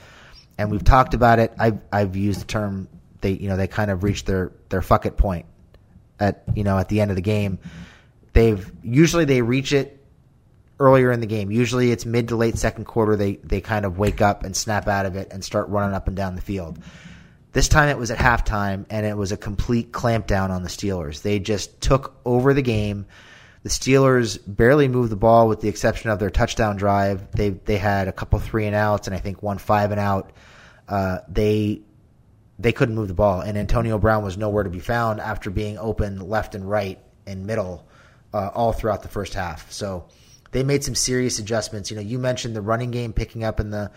and we've talked about it. I've I've used the term they you know they kind of reached their their fuck it point at you know at the end of the game. They've usually they reach it earlier in the game. Usually it's mid to late second quarter. They they kind of wake up and snap out of it and start running up and down the field. This time it was at halftime, and it was a complete clampdown on the Steelers. They just took over the game the Steelers barely moved the ball with the exception of their touchdown drive. They they had a couple three and outs and I think one five and out. Uh, they they couldn't move the ball, and Antonio Brown was nowhere to be found after being open left and right and middle uh, all throughout the first half. So they made some serious adjustments. You know, you mentioned the running game picking up in the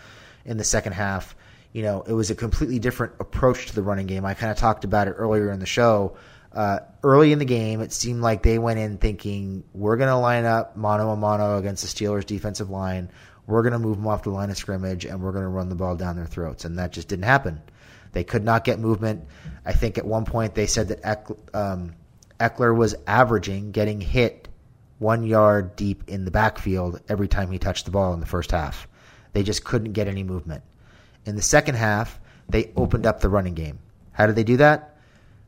in the second half. You know, it was a completely different approach to the running game. I kind of talked about it earlier in the show. Uh, early in the game, it seemed like they went in thinking we're going to line up mano a mano against the Steelers' defensive line. We're going to move them off the line of scrimmage and we're going to run the ball down their throats. And that just didn't happen. They could not get movement. I think at one point they said that Eck, um, Ekeler was averaging getting hit one yard deep in the backfield every time he touched the ball in the first half. They just couldn't get any movement. In the second half, they opened up the running game. How did they do that?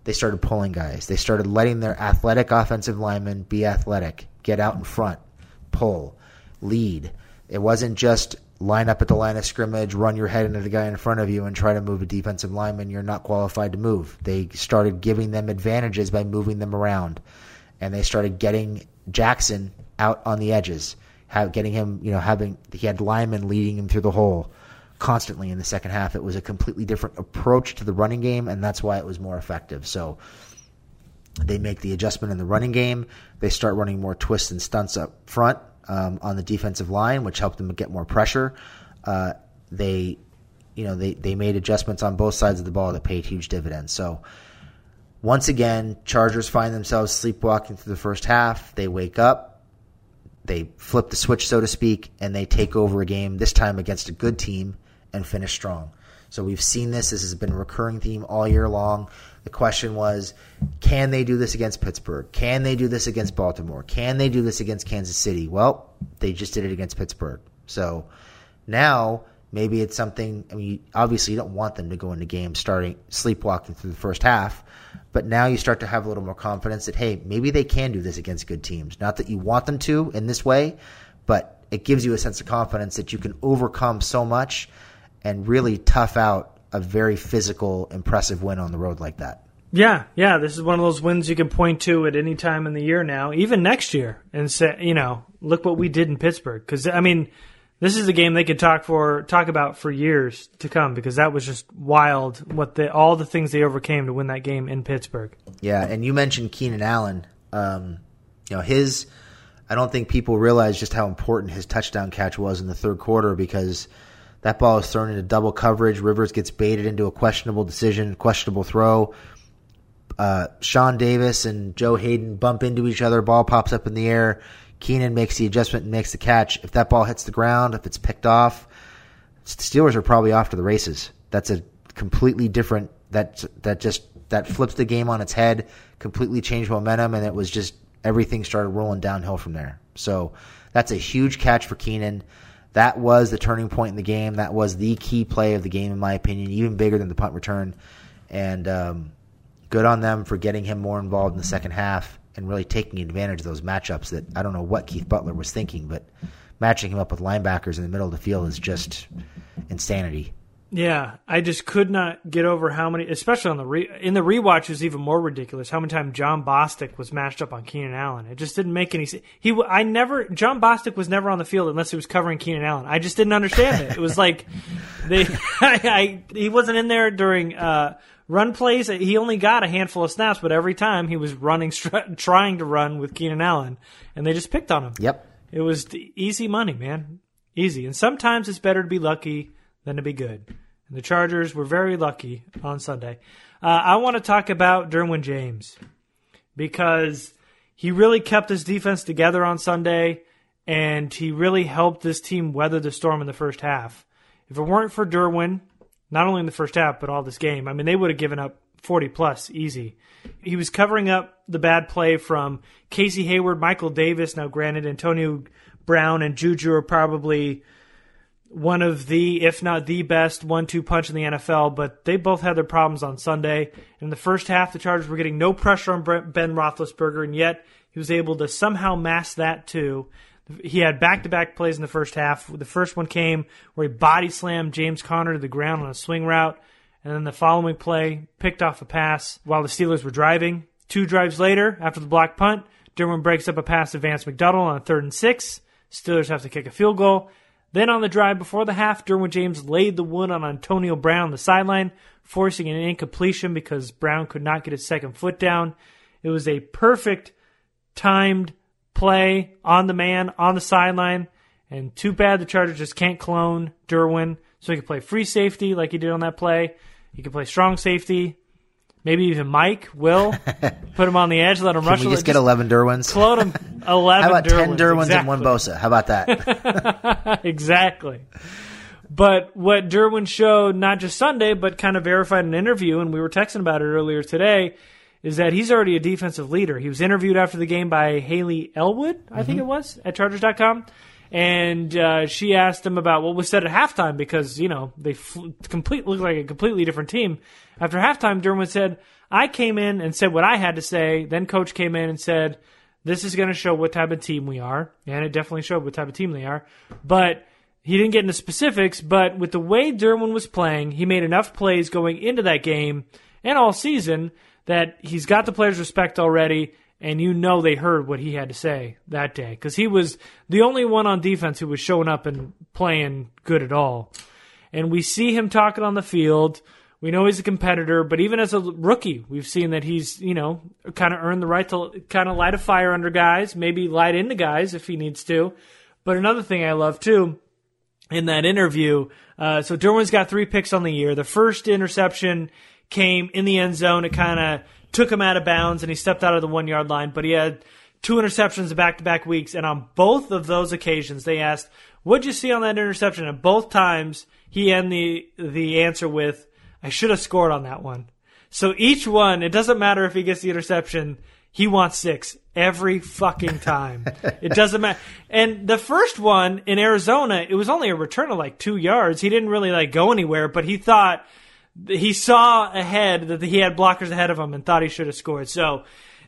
they started pulling guys. They started letting their athletic offensive linemen be athletic, get out in front, pull, lead. It wasn't just line up at the line of scrimmage, run your head into the guy in front of you, and try to move a defensive lineman you're not qualified to move. They started giving them advantages by moving them around, and they started getting Jackson out on the edges, getting him, you know, having he had linemen leading him through the hole constantly in the second half. It was a completely different approach to the running game, and that's why it was more effective. So they make the adjustment in the running game. They start running more twists and stunts up front um, on the defensive line, which helped them get more pressure. Uh, they, you know, they, they made adjustments on both sides of the ball that paid huge dividends. So once again, Chargers find themselves sleepwalking through the first half. They wake up they flip the switch, so to speak, and they take over a game, this time against a good team and finish strong. So we've seen this. This has been a recurring theme all year long. The question was, can they do this against Pittsburgh? Can they do this against Baltimore? Can they do this against Kansas City? Well, they just did it against Pittsburgh. So now maybe it's something. I mean, obviously you don't want them to go into games starting sleepwalking through the first half, but now you start to have a little more confidence that hey, maybe they can do this against good teams. Not that you want them to in this way, but it gives you a sense of confidence that you can overcome so much and really tough out a very physical, impressive win on the road like that. Yeah, yeah, this is one of those wins you can point to at any time in the year now, even next year, and say, you know, look what we did in Pittsburgh. Because I mean, This is a game they could talk for talk about for years to come because that was just wild. What the all the things they overcame to win that game in Pittsburgh. Yeah, and you mentioned Keenan Allen. Um, you know his. I don't think people realize just how important his touchdown catch was in the third quarter because that ball is thrown into double coverage. Rivers gets baited into a questionable decision, questionable throw. Uh, Sean Davis and Joe Haden bump into each other. Ball pops up in the air. Keenan makes the adjustment and makes the catch. If that ball hits the ground, if it's picked off, the Steelers are probably off to the races. That's a completely different that that just that flips the game on its head, completely changed momentum, and it was just everything started rolling downhill from there. So that's a huge catch for Keenan. That was the turning point in the game. That was the key play of the game, in my opinion, even bigger than the punt return. And um, good on them for getting him more involved in the second half and really taking advantage of those matchups that I don't know what Keith Butler was thinking, but matching him up with linebackers in the middle of the field is just insanity. Yeah, I just could not get over how many, especially on the re, in the rewatch, was even more ridiculous. How many times Jon Bostic was matched up on Keenan Allen? It just didn't make any sense. He, I never, Jon Bostic was never on the field unless he was covering Keenan Allen. I just didn't understand it. It was like they, I, I, he wasn't in there during uh, run plays. He only got a handful of snaps, but every time he was running, trying to run with Keenan Allen, and they just picked on him. Yep, it was easy money, man, easy. And sometimes it's better to be lucky than to be good. And the Chargers were very lucky on Sunday. Uh, I want to talk about Derwin James because he really kept his defense together on Sunday and he really helped this team weather the storm in the first half. If it weren't for Derwin, not only in the first half, but all this game, I mean, they would have given up 40 plus easy. He was covering up the bad play from Casey Hayward, Michael Davis. Now, granted, Antonio Brown and Juju are probably one of the, if not the best one-two punch in the NFL, but they both had their problems on Sunday. In the first half, the Chargers were getting no pressure on Ben Roethlisberger, and yet he was able to somehow mask that too. He had back-to-back plays in the first half. The first one came where he body slammed James Conner to the ground on a swing route, and then the following play picked off a pass while the Steelers were driving. Two drives later, after the block punt, Derwin breaks up a pass to Vance McDonald on a third and six. Steelers have to kick a field goal. Then on the drive before the half, Derwin James laid the wood on Antonio Brown on the sideline, forcing an incompletion because Brown could not get his second foot down. It was a perfect timed play on the man on the sideline, and too bad the Chargers just can't clone Derwin, so he could play free safety like he did on that play. He could play strong safety. Maybe even Mike will put him on the edge, let him Can rush. we just get eleven Derwins? Clone him eleven. How about Derwins, ten Derwins exactly. and one Bosa? How about that? exactly. But what Derwin showed, not just Sunday, but kind of verified in an interview, and we were texting about it earlier today, is that he's already a defensive leader. He was interviewed after the game by Hayley Elwood, I think Mhm. it was, at Chargers.com. And uh, she asked him about what was said at halftime because, you know, they fl- complete, looked like a completely different team. After halftime, Derwin said, I came in and said what I had to say. Then coach came in and said, this is going to show what type of team we are. And it definitely showed what type of team they are. But he didn't get into specifics. But with the way Derwin was playing, he made enough plays going into that game and all season that he's got the players' respect already. And you know they heard what he had to say that day because he was the only one on defense who was showing up and playing good at all. And we see him talking on the field. We know he's a competitor, but even as a rookie, we've seen that he's, you know, kind of earned the right to kind of light a fire under guys, maybe light into guys if he needs to. But another thing I love too, in that interview, uh, so Derwin's got three picks on the year. The first interception came in the end zone. It kind of took him out of bounds and he stepped out of the one yard line, but he had two interceptions back to back weeks. And on both of those occasions, they asked, What'd you see on that interception? And both times he ended the, the answer with, I should have scored on that one. So each one, it doesn't matter if he gets the interception, he wants six every fucking time. it doesn't matter. And the first one in Arizona, it was only a return of like two yards. He didn't really like go anywhere, but he thought he saw ahead that he had blockers ahead of him and thought he should have scored. So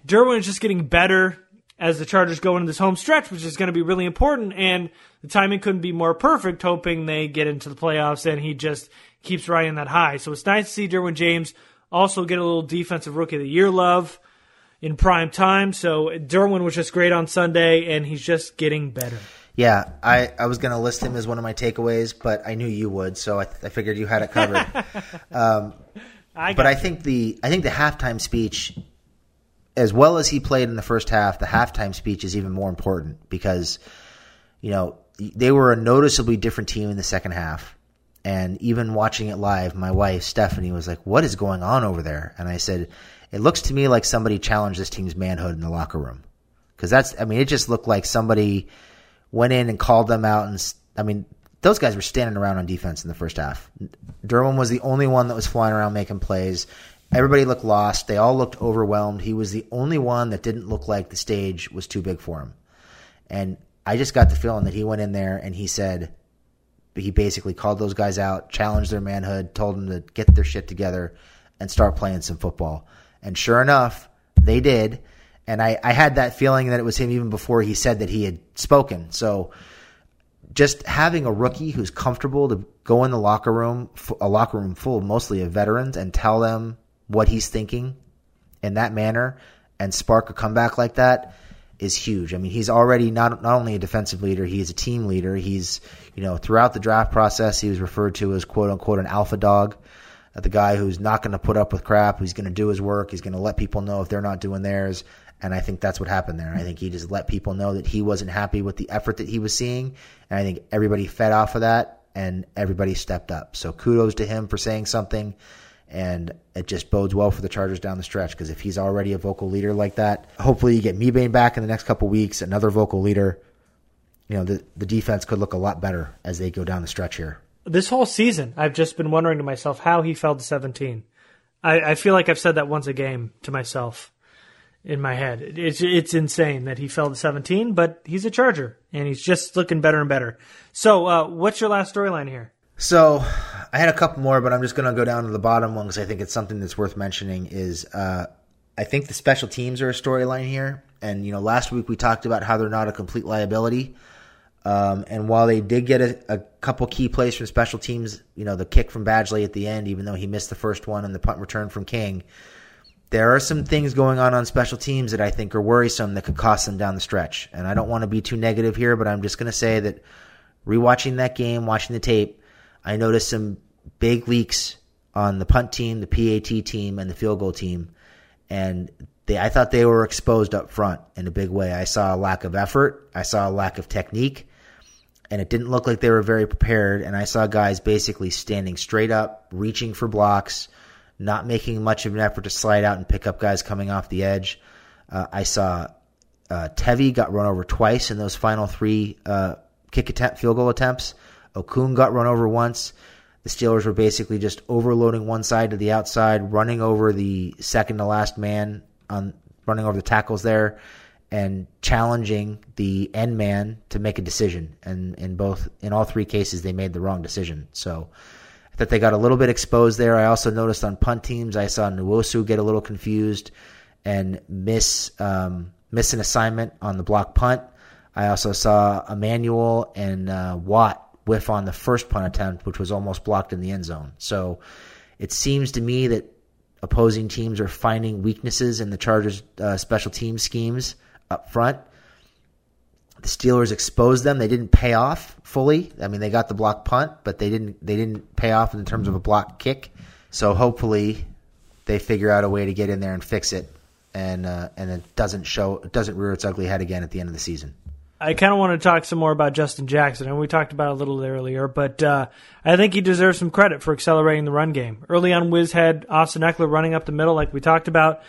Derwin is just getting better as the Chargers go into this home stretch, which is going to be really important. And the timing couldn't be more perfect, hoping they get into the playoffs and he just keeps riding that high. So it's nice to see Derwin James also get a little defensive rookie of the year love in prime time. So Derwin was just great on Sunday and he's just getting better. Yeah, I, I was going to list him as one of my takeaways, but I knew you would, so I, I figured you had it covered. um, I but I think the I think the halftime speech, as well as he played in the first half, the halftime speech is even more important because, you know, they were a noticeably different team in the second half. And even watching it live, my wife Stephanie was like, "What is going on over there?" And I said, "It looks to me like somebody challenged this team's manhood in the locker room." Because that's, I mean, it just looked like somebody went in and called them out. And I mean, those guys were standing around on defense in the first half. Derwin was the only one that was flying around making plays. Everybody looked lost. They all looked overwhelmed. He was the only one that didn't look like the stage was too big for him. And I just got the feeling that he went in there and he said, he basically called those guys out, challenged their manhood, told them to get their shit together and start playing some football. And sure enough, they did. And I, I had that feeling that it was him even before he said that he had spoken. So just having a rookie who's comfortable to go in the locker room, a locker room full mostly of veterans, and tell them what he's thinking in that manner and spark a comeback like that is huge. I mean, he's already not not only a defensive leader, he's a team leader. He's, you know, throughout the draft process, he was referred to as quote unquote an alpha dog, the guy who's not going to put up with crap, who's going to do his work, he's going to let people know if they're not doing theirs, and I think that's what happened there. I think he just let people know that he wasn't happy with the effort that he was seeing. And I think everybody fed off of that and everybody stepped up. So kudos to him for saying something. And it just bodes well for the Chargers down the stretch because if he's already a vocal leader like that, hopefully you get Mebane back in the next couple weeks, another vocal leader. You know, the, the defense could look a lot better as they go down the stretch here. This whole season, I've just been wondering to myself how he fell to 17. I, I feel like I've said that once a game to myself in my head. It's it's insane that he fell to 17, but he's a Charger and he's just looking better and better. So, uh, what's your last storyline here? So, I had a couple more, but I'm just going to go down to the bottom one because I think it's something that's worth mentioning. Is uh, I think the special teams are a storyline here, and you know, last week we talked about how they're not a complete liability. Um, and while they did get a, a, couple key plays from special teams, you know, the kick from Badgley at the end, even though he missed the first one, and the punt return from King, there are some things going on on special teams that I think are worrisome that could cost them down the stretch. And I don't want to be too negative here, but I'm just going to say that rewatching that game, watching the tape, I noticed some big leaks on the punt team, the PAT team, and the field goal team. And they, I thought they were exposed up front in a big way. I saw a lack of effort. I saw a lack of technique. And it didn't look like they were very prepared. And I saw guys basically standing straight up, reaching for blocks, not making much of an effort to slide out and pick up guys coming off the edge. Uh, I saw uh, Tevi got run over twice in those final three uh, kick attempt, field goal attempts. Okung got run over once. The Steelers were basically just overloading one side to the outside, running over the second to last man on running over the tackles there, and challenging the end man to make a decision. And in both in all three cases, they made the wrong decision. So that they got a little bit exposed there. I also noticed on punt teams, I saw Nwosu get a little confused and miss um, miss an assignment on the block punt. I also saw Emanuel and uh, Watt whiff on the first punt attempt, which was almost blocked in the end zone. So it seems to me that opposing teams are finding weaknesses in the Chargers' uh, special team schemes up front the Steelers exposed them. They didn't pay off fully. I mean, they got the block punt, but they didn't they didn't pay off in terms of a block kick. So hopefully, they figure out a way to get in there and fix it, and uh, and it doesn't show it doesn't rear its ugly head again at the end of the season. I kind of want to talk some more about Justin Jackson, and we talked about a little earlier, but uh, I think he deserves some credit for accelerating the run game. Early on, Wiz had Austin Ekeler running up the middle, like we talked about.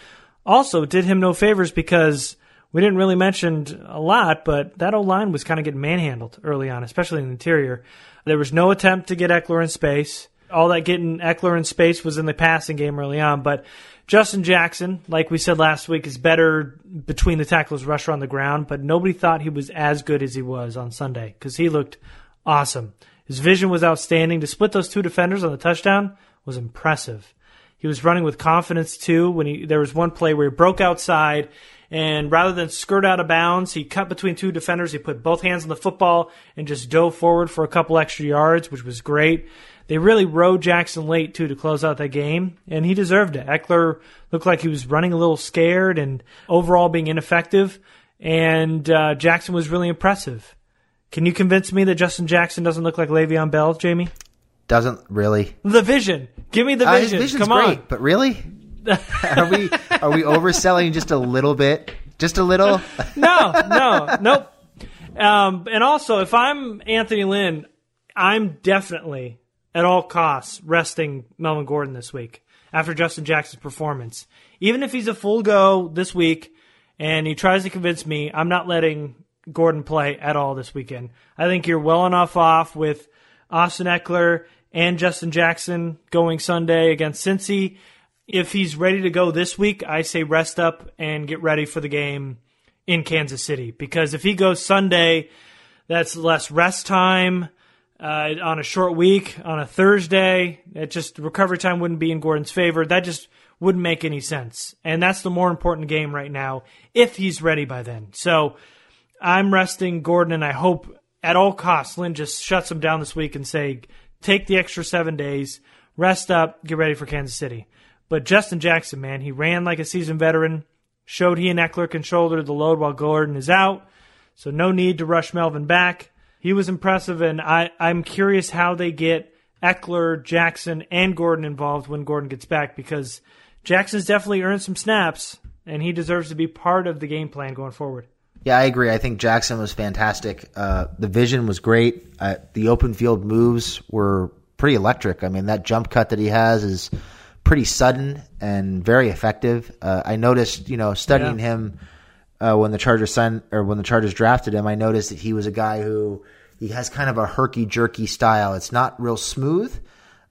Also, did him no favors because we didn't really mention a lot, but that O line was kind of getting manhandled early on, especially in the interior. There was no attempt to get Ekeler in space. All that getting Ekeler in space was in the passing game early on, but Justin Jackson, like we said last week, is better between the tackles, rusher on the ground, but nobody thought he was as good as he was on Sunday because he looked awesome. His vision was outstanding. To split those two defenders on the touchdown was impressive. He was running with confidence too. When he there was one play where he broke outside and rather than skirt out of bounds, he cut between two defenders. He put both hands on the football and just dove forward for a couple extra yards, which was great. They really rode Jackson late too to close out that game, and he deserved it. Ekeler looked like he was running a little scared and overall being ineffective, and uh, Jackson was really impressive. Can you convince me that Justin Jackson doesn't look like Le'Veon Bell, Jamie? Doesn't really. The vision. Give me the Uh, his vision. vision's Come great, on. but really, are we are we overselling just a little bit? Just a little? no, no, nope. Um, and also, if I'm Anthony Lynn, I'm definitely at all costs resting Melvin Gordon this week after Justin Jackson's performance. Even if he's a full go this week and he tries to convince me, I'm not letting Gordon play at all this weekend. I think you're well enough off with Austin Ekeler and Justin Jackson going Sunday against Cincy. If he's ready to go this week, I say rest up and get ready for the game in Kansas City. Because if he goes Sunday, that's less rest time uh, on a short week on a Thursday. It just recovery time wouldn't be in Gordon's favor. That just wouldn't make any sense. And that's the more important game right now if he's ready by then. So I'm resting Gordon, and I hope at all costs Lynn just shuts him down this week and say, take the extra seven days, rest up, get ready for Kansas City. But Justin Jackson, man, he ran like a seasoned veteran, showed he and Ekeler can shoulder the load while Gordon is out, so no need to rush Melvin back. He was impressive, and I, I'm curious how they get Ekeler, Jackson, and Gordon involved when Gordon gets back because Jackson's definitely earned some snaps, and he deserves to be part of the game plan going forward. Yeah, I agree. I think Jackson was fantastic. Uh, the vision was great. Uh, the open field moves were pretty electric. I mean, that jump cut that he has is pretty sudden and very effective. Uh, I noticed, you know, studying Yeah. him uh, when the Chargers signed or when the Chargers drafted him, I noticed that he was a guy who he has kind of a herky jerky style. It's not real smooth,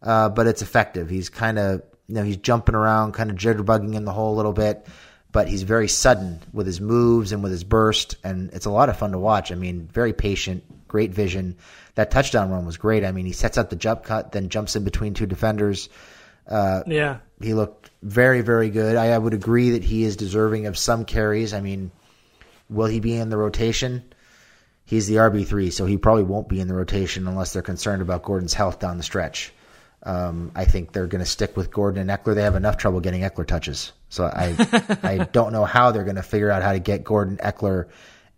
uh, but it's effective. He's kind of you know he's jumping around, kind of jitterbugging in the hole a little bit, but he's very sudden with his moves and with his burst, and it's a lot of fun to watch. I mean, very patient, great vision. That touchdown run was great. I mean, he sets up the jump cut, then jumps in between two defenders. Uh, Yeah. he looked very, very good. I, I would agree that he is deserving of some carries. I mean, will he be in the rotation? He's the RB three, so he probably won't be in the rotation unless they're concerned about Gordon's health down the stretch. Um, I think they're going to stick with Gordon and Ekeler. They have enough trouble getting Ekeler touches, so I I don't know how they're going to figure out how to get Gordon, Ekeler,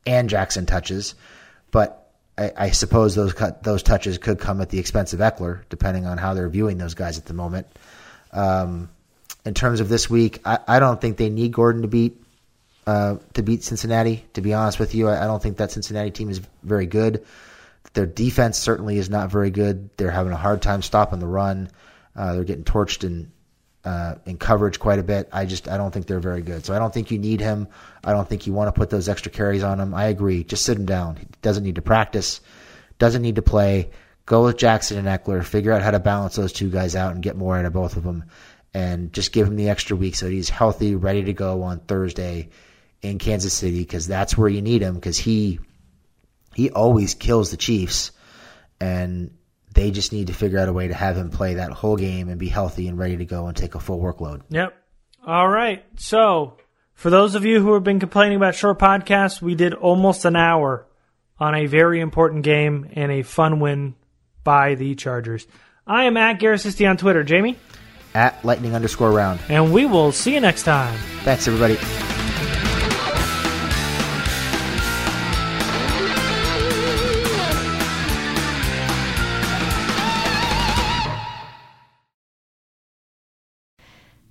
and Jackson touches. But I, I suppose those cut, those touches could come at the expense of Ekeler, depending on how they're viewing those guys at the moment. Um, in terms of this week, I, I don't think they need Gordon to beat uh, to beat Cincinnati. To be honest with you, I, I don't think that Cincinnati team is very good. Their defense certainly is not very good. They're having a hard time stopping the run. Uh, they're getting torched in uh, in coverage quite a bit. I just I don't think they're very good. So I don't think you need him. I don't think you want to put those extra carries on him. I agree. Just sit him down. He doesn't need to practice. Doesn't need to play. Go with Jackson and Ekeler. Figure out how to balance those two guys out and get more out of both of them. And just give him the extra week so he's healthy, ready to go on Thursday in Kansas City because that's where you need him because he he always kills the Chiefs and they just need to figure out a way to have him play that whole game and be healthy and ready to go and take a full workload. Yep. All right. So, for those of you who have been complaining about short podcasts, we did almost an hour on a very important game and a fun win by the Chargers. I am at Garrett on Twitter. Jamie? At lightning underscore round. And we will see you next time. Thanks, everybody.